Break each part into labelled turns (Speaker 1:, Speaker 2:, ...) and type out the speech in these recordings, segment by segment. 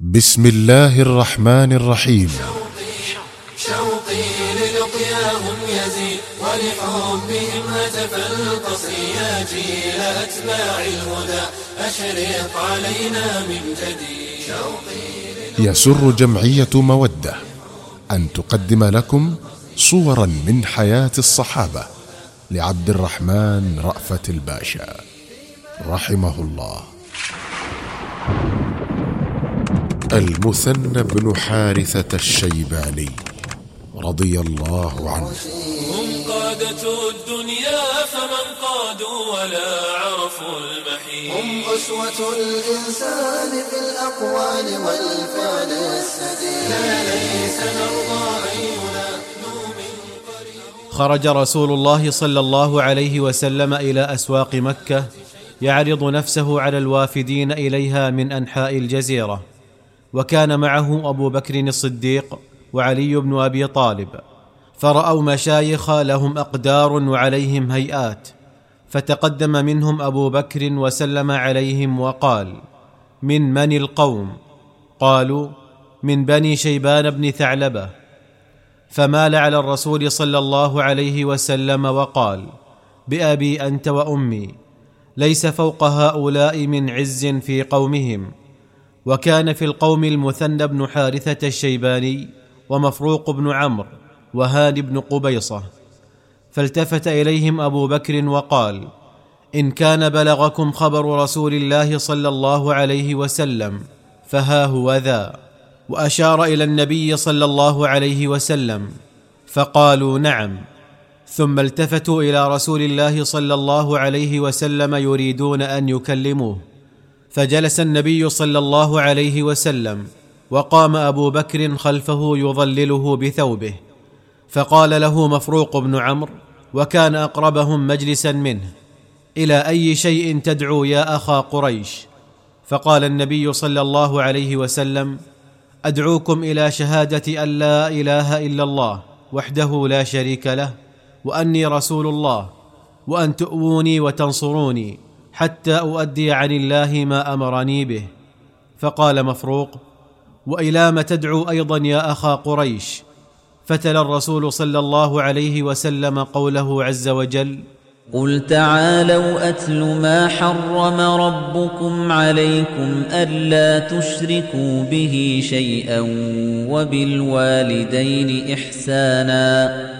Speaker 1: بسم الله الرحمن الرحيم.
Speaker 2: شوقي للقياهم يزيد ولحبهم هتف القصر يا جيل أتباع الهدى أشرق علينا من جديد شوقي
Speaker 1: يسر جمعية مودة أن تقدم لكم صورا من حياة الصحابة لعبد الرحمن رأفت الباشا. رحمه الله. المثنى بن حارثة الشيباني رضي الله عنه.
Speaker 2: هم قادة الدنيا فمن قادوا ولا عرفوا المحيط.
Speaker 3: هم أسوة الإنسان في الأقوال والفعل السديد.
Speaker 2: لا ليس نرضى قريب.
Speaker 4: خرج رسول الله صلى الله عليه وسلم إلى أسواق مكة يعرض نفسه على الوافدين إليها من أنحاء الجزيرة. وكان معه أبو بكر الصديق وعلي بن أبي طالب فرأوا مشايخ لهم أقدار وعليهم هيئات فتقدم منهم أبو بكر وسلم عليهم وقال من من القوم؟ قالوا من بني شيبان بن ثعلبة. فمال على الرسول صلى الله عليه وسلم وقال بأبي أنت وأمي ليس فوق هؤلاء من عز في قومهم وكان في القوم المثنى بن حارثة الشيباني ومفروق بن عمرو وهان بن قبيصة فالتفت إليهم أبو بكر وقال إن كان بلغكم خبر رسول الله صلى الله عليه وسلم فها هو ذا وأشار إلى النبي صلى الله عليه وسلم فقالوا نعم ثم التفتوا إلى رسول الله صلى الله عليه وسلم يريدون أن يكلموه. فجلس النبي صلى الله عليه وسلم وقام أبو بكر خلفه يظلله بثوبه فقال له مفروق بن عمرو وكان أقربهم مجلسا منه إلى أي شيء تدعو يا أخا قريش؟ فقال النبي صلى الله عليه وسلم أدعوكم إلى شهادة أن لا إله إلا الله وحده لا شريك له وأني رسول الله وأن تؤووني وتنصروني حتى أؤدي عن الله ما أمرني به. فقال مفروق والى ما تدعو أيضا يا أخا قريش. فتلا الرسول صلى الله عليه وسلم قوله عز وجل
Speaker 5: قل تعالوا أتل ما حرم ربكم عليكم ألا تشركوا به شيئا وبالوالدين إحسانا.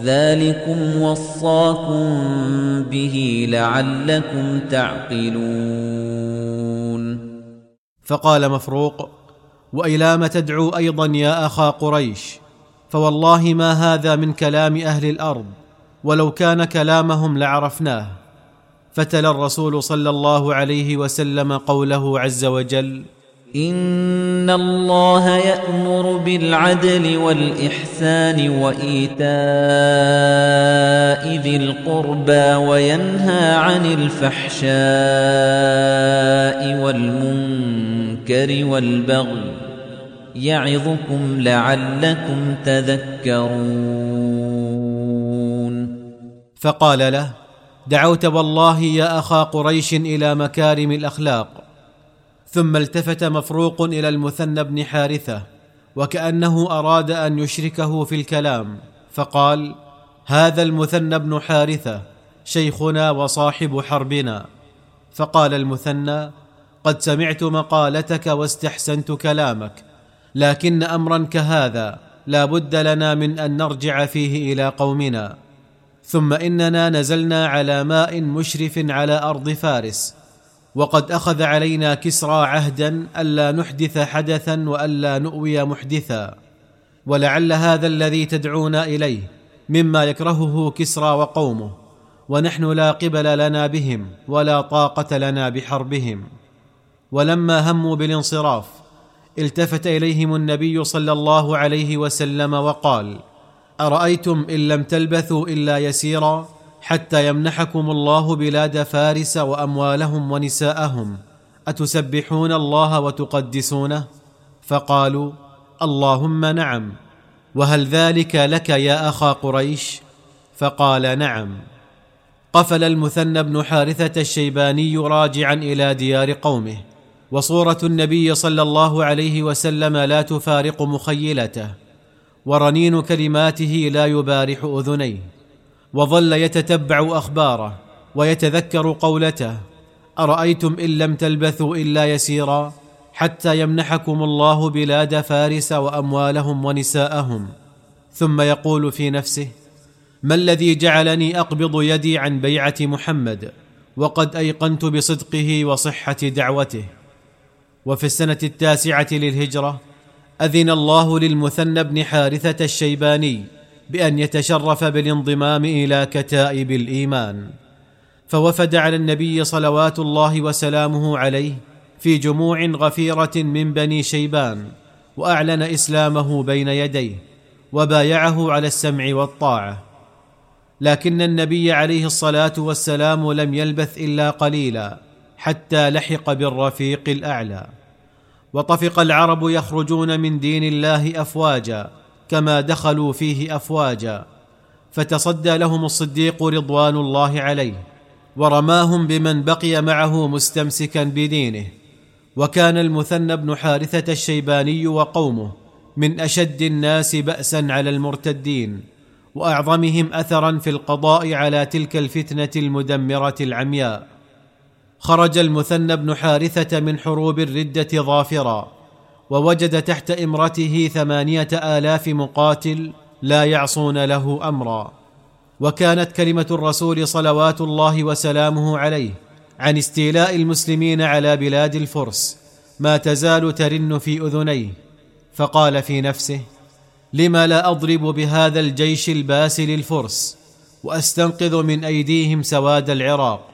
Speaker 5: ذلكم وصاكم به لعلكم تعقلون
Speaker 4: فقال مفروق وإلى ما تدعو أيضا يا أخا قريش فوالله ما هذا من كلام أهل الأرض ولو كان كلامهم لعرفناه. فتلا الرسول صلى الله عليه وسلم قوله عز وجل
Speaker 5: إن الله يأمر بالعدل والإحسان وإيتاء ذي القربى وينهى عن الفحشاء والمنكر والبغي يعظكم لعلكم تذكرون.
Speaker 4: فقال له دعوت والله يا أخا قريش إلى مكارم الأخلاق ثم التفت مفروق إلى المثنى بن حارثة وكأنه أراد أن يشركه في الكلام فقال هذا المثنى بن حارثة شيخنا وصاحب حربنا. فقال المثنى قد سمعت مقالتك واستحسنت كلامك لكن أمرا كهذا لا بد لنا من أن نرجع فيه إلى قومنا. ثم إننا نزلنا على ماء مشرف على أرض فارس وقد أخذ علينا كسرى عهدا ألا نحدث حدثا وألا نؤوي محدثا. ولعل هذا الذي تدعون إليه مما يكرهه كسرى وقومه ونحن لا قبل لنا بهم ولا طاقة لنا بحربهم. ولما هموا بالانصراف التفت إليهم النبي صلى الله عليه وسلم وقال أرأيتم إن لم تلبثوا إلا يسيرا؟ حتى يمنحكم الله بلاد فارس وأموالهم ونساءهم. أتسبحون الله وتقدسونه؟ فقالوا اللهم نعم. وهل ذلك لك يا أخا قريش؟ فقال نعم. قفل المثنى بن حارثة الشيباني راجعا إلى ديار قومه. وصورة النبي صلى الله عليه وسلم لا تفارق مخيلته. ورنين كلماته لا يبارح أذنيه. وظل يتتبع أخباره ويتذكر قولته. أرأيتم إن لم تلبثوا إلا يسيرا حتى يمنحكم الله بلاد فارس وأموالهم ونساءهم. ثم يقول في نفسه ما الذي جعلني أقبض يدي عن بيعة محمد وقد أيقنت بصدقه وصحة دعوته؟ وفي السنة التاسعة للهجرة أذن الله للمثنى بن حارثة الشيباني بأن يتشرف بالانضمام إلى كتائب الإيمان. فوفد على النبي صلوات الله وسلامه عليه في جموع غفيرة من بني شيبان وأعلن إسلامه بين يديه وبايعه على السمع والطاعة. لكن النبي عليه الصلاة والسلام لم يلبث إلا قليلا حتى لحق بالرفيق الأعلى. وطفق العرب يخرجون من دين الله أفواجا كما دخلوا فيه أفواجا فتصدى لهم الصديق رضوان الله عليه ورماهم بمن بقي معه مستمسكا بدينه وكان المثنى بن حارثة الشيباني وقومه من أشد الناس باسا على المرتدين وأعظمهم اثرا في القضاء على تلك الفتنة المدمرة العمياء. خرج المثنى بن حارثة من حروب الردة ظافرا ووجد تحت امرته ثمانية آلاف مقاتل لا يعصون له أمرا. وكانت كلمة الرسول صلوات الله وسلامه عليه عن استيلاء المسلمين على بلاد الفرس ما تزال ترن في أذنيه. فقال في نفسه لم لا أضرب بهذا الجيش الباسل الفرس وأستنقذ من أيديهم سواد العراق؟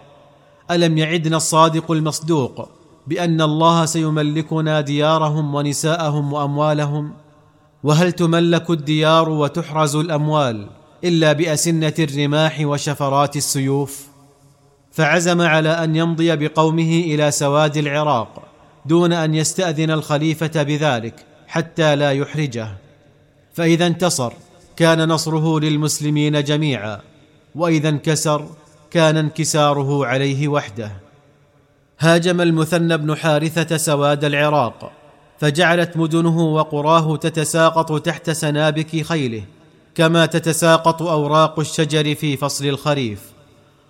Speaker 4: ألم يعدنا الصادق المصدوق بأن الله سيملكنا ديارهم ونساءهم وأموالهم. وهل تملك الديار وتحرز الأموال إلا بأسنة الرماح وشفرات السيوف؟ فعزم على أن يمضي بقومه إلى سواد العراق دون أن يستأذن الخليفة بذلك حتى لا يحرجه. فإذا انتصر كان نصره للمسلمين جميعا. وإذا انكسر كان انكساره عليه وحده. هاجم المثنى بن حارثة سواد العراق فجعلت مدنه وقراه تتساقط تحت سنابك خيله كما تتساقط أوراق الشجر في فصل الخريف.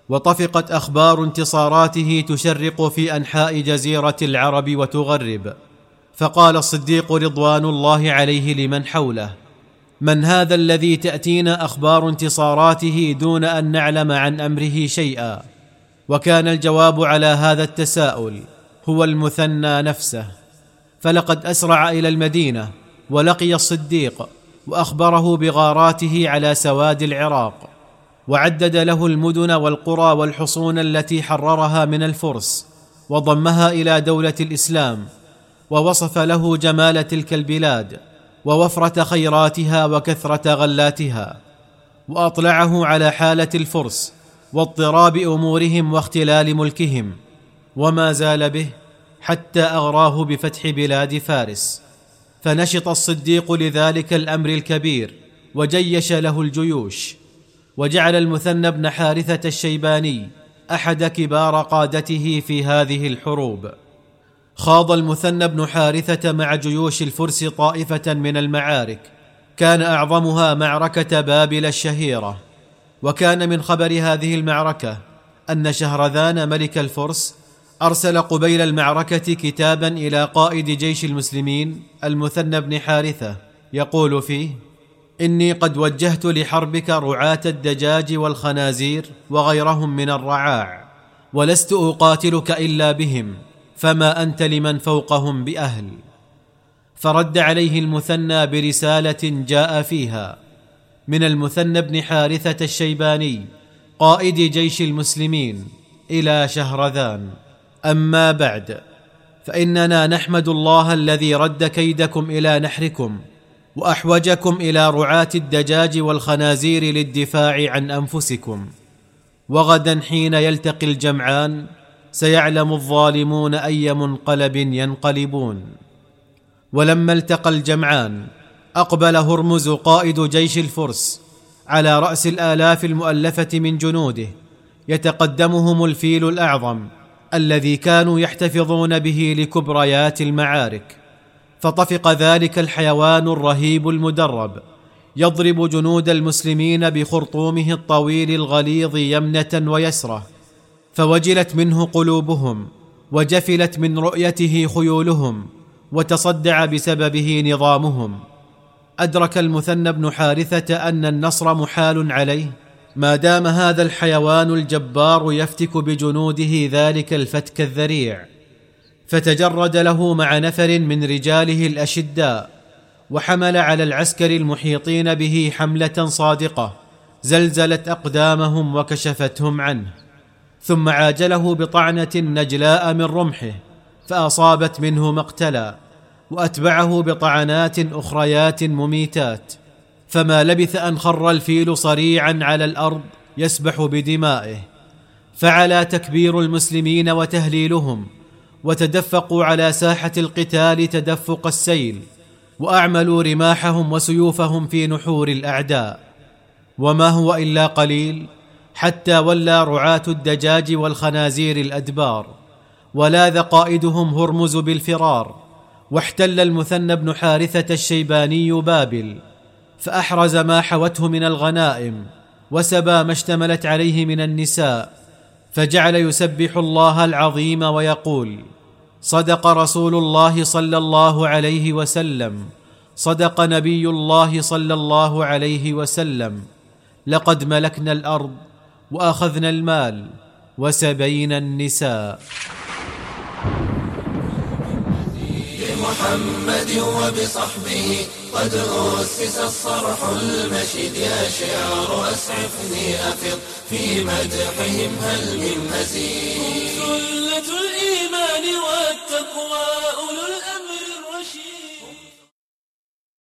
Speaker 4: وطفقت أخبار انتصاراته تشرق في أنحاء جزيرة العرب وتغرب. فقال الصديق رضوان الله عليه لمن حوله من هذا الذي تأتينا أخبار انتصاراته دون أن نعلم عن أمره شيئا؟ وكان الجواب على هذا التساؤل هو المثنى نفسه. فلقد أسرع إلى المدينة ولقي الصديق وأخبره بغاراته على سواد العراق وعدد له المدن والقرى والحصون التي حررها من الفرس وضمها إلى دولة الإسلام ووصف له جمال تلك البلاد ووفرة خيراتها وكثرة غلاتها وأطلعه على حالة الفرس واضطراب أمورهم واختلال ملكهم وما زال به حتى أغراه بفتح بلاد فارس. فنشط الصديق لذلك الأمر الكبير وجيش له الجيوش وجعل المثنى بن حارثة الشيباني أحد كبار قادته في هذه الحروب. خاض المثنى بن حارثة مع جيوش الفرس طائفة من المعارك كان أعظمها معركة بابل الشهيرة. وكان من خبر هذه المعركة أن شهرذان ملك الفرس أرسل قبيل المعركة كتابا إلى قائد جيش المسلمين المثنى بن حارثة يقول فيه إني قد وجهت لحربك رعاة الدجاج والخنازير وغيرهم من الرعاع ولست أقاتلك إلا بهم فما أنت لمن فوقهم بأهل. فرد عليه المثنى برسالة جاء فيها من المثنى بن حارثة الشيباني قائد جيش المسلمين إلى شهرذان. أما بعد فإننا نحمد الله الذي رد كيدكم إلى نحركم وأحوجكم إلى رعاة الدجاج والخنازير للدفاع عن أنفسكم. وغدا حين يلتقي الجمعان سيعلم الظالمون أي منقلب ينقلبون. ولما التقى الجمعان أقبل هرمز قائد جيش الفرس على رأس الآلاف المؤلفة من جنوده يتقدمهم الفيل الأعظم الذي كانوا يحتفظون به لكبريات المعارك. فطفق ذلك الحيوان الرهيب المدرب يضرب جنود المسلمين بخرطومه الطويل الغليظ يمنة ويسرة. فوجلت منه قلوبهم وجفلت من رؤيته خيولهم وتصدع بسببه نظامهم. أدرك المثنى بن حارثة أن النصر محال عليه. ما دام هذا الحيوان الجبار يفتك بجنوده ذلك الفتك الذريع فتجرد له مع نفر من رجاله الأشداء وحمل على العسكر المحيطين به حملة صادقة زلزلت أقدامهم وكشفتهم عنه. ثم عاجله بطعنة نجلاء من رمحه فأصابت منه مقتلا. وأتبعه بطعنات أخريات مميتات فما لبث أن خر الفيل صريعا على الأرض يسبح بدمائه فعلى تكبير المسلمين وتهليلهم وتدفقوا على ساحة القتال تدفق السيل وأعملوا رماحهم وسيوفهم في نحور الأعداء. وما هو إلا قليل حتى ولى رعاة الدجاج والخنازير الأدبار ولاذ قائدهم هرمز بالفرار. واحتل المثنى بن حارثة الشيباني بابل فأحرز ما حوته من الغنائم وسبى ما اشتملت عليه من النساء فجعل يسبح الله العظيم ويقول صدق رسول الله صلى الله عليه وسلم صدق نبي الله صلى الله عليه وسلم لقد ملكنا الأرض وأخذنا المال وسبينا النساء.
Speaker 2: بمحمد وبصحبه قد أسس الصرح المشيد. يا شعر أسعفني أفض في مدحهم هل من مزيد؟
Speaker 6: سلة الإيمان والتقوى